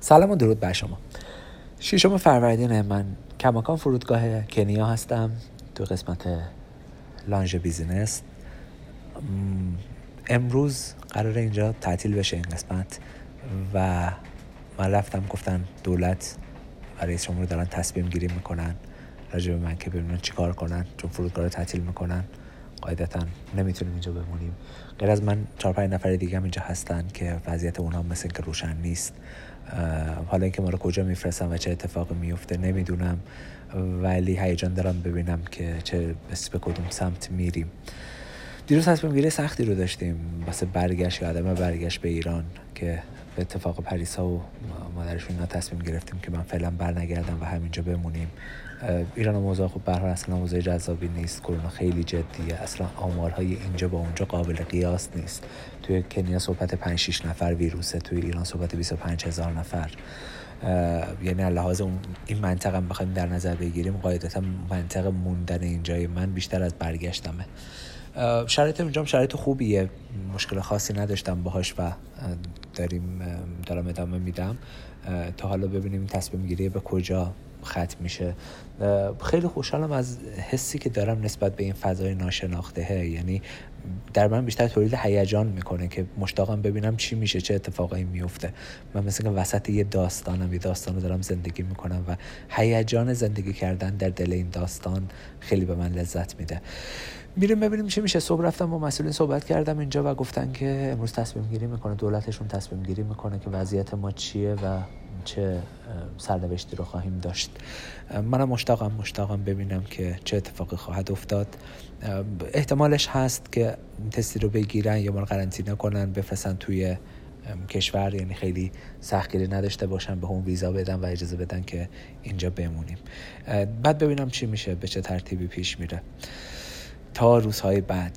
سلام و درود بر شما. ششم فروردین من کماکان فرودگاه کنیا هستم تو قسمت لانژ بیزینس. امروز قرار اینجا تعطیل بشه این قسمت و من رفتم گفتن دولت و رئیس جمهور دارن تصمیم گیری می‌کنن. راجع به من که ببینن چیکار کنن چون فرودگاه رو تعطیل می‌کنن. قاعدتا نمی‌تونیم اینجا بمونیم. غیر از من چهار پنج نفر دیگه هم اینجا هستن که وضعیت اونها مثل که روشن نیست. حالا اینکه ما رو کجا میفرستم و چه اتفاقی میفته نمی‌دونم. ولی هیجان دارم ببینم که چه به کدوم سمت میریم. دیروز تصمیم گیری سختی رو داشتیم. واسه برگشت یا عدم برگشت به ایران که به اتفاق پریسا و مادرشون اینا تصمیم گرفتیم که من فعلا برنگردم و همینجا بمونیم. ایران موضوع خب برحال اصلا موضوع جذابی نیست کرونا خیلی جدیه. اصلا آمارهای اینجا با اونجا قابل قیاس نیست. توی کنیا صحبت 5 6 نفر ویروسه. توی ایران صحبت 25 هزار نفر. یعنی لحاظ اون این منطقه هم بخوایم در نظر بگیریم قاعدتا منطقه موندن اینجای من بیشتر از برگشتمه. شرایط اینجا شرایط خوبیه. مشکل خاصی نداشتم باهاش و داریم دارم ادامه میدم. تا حالا ببینیم این تصمیم گیری به کجا ختم میشه. خیلی خوشحالم از حسی که دارم نسبت به این فضای ناشناخته. یعنی در من بیشتر تولید هیجان می‌کنه که مشتاقم ببینم چی میشه چه اتفاقایی میفته من مثل که وسط یه داستانم یه داستان رو دارم زندگی می‌کنم و هیجان زندگی کردن در دل این داستان خیلی به من لذت میده. میریم ببینیم چی میشه. صبح رفتم با مسئولین صحبت کردم اینجا و گفتن که امروز تصمیم گیری می‌کنه دولتشون تصمیم گیری می‌کنه که وضعیت ما چیه و چه سرنوشتی رو خواهیم داشت. منم مشتاقم مشتاقم ببینم که چه اتفاقی خواهد افتاد. احتمالش هست که تستی رو بگیرن یا ما رو قرنطینه کنن بفرستن توی کشور یعنی خیلی سختگیری نداشته باشن به اون ویزا بدن و اجازه بدن که اینجا بمونیم. بعد ببینم چی میشه به چه ترتیبی پیش میره. تا روزهای بعد.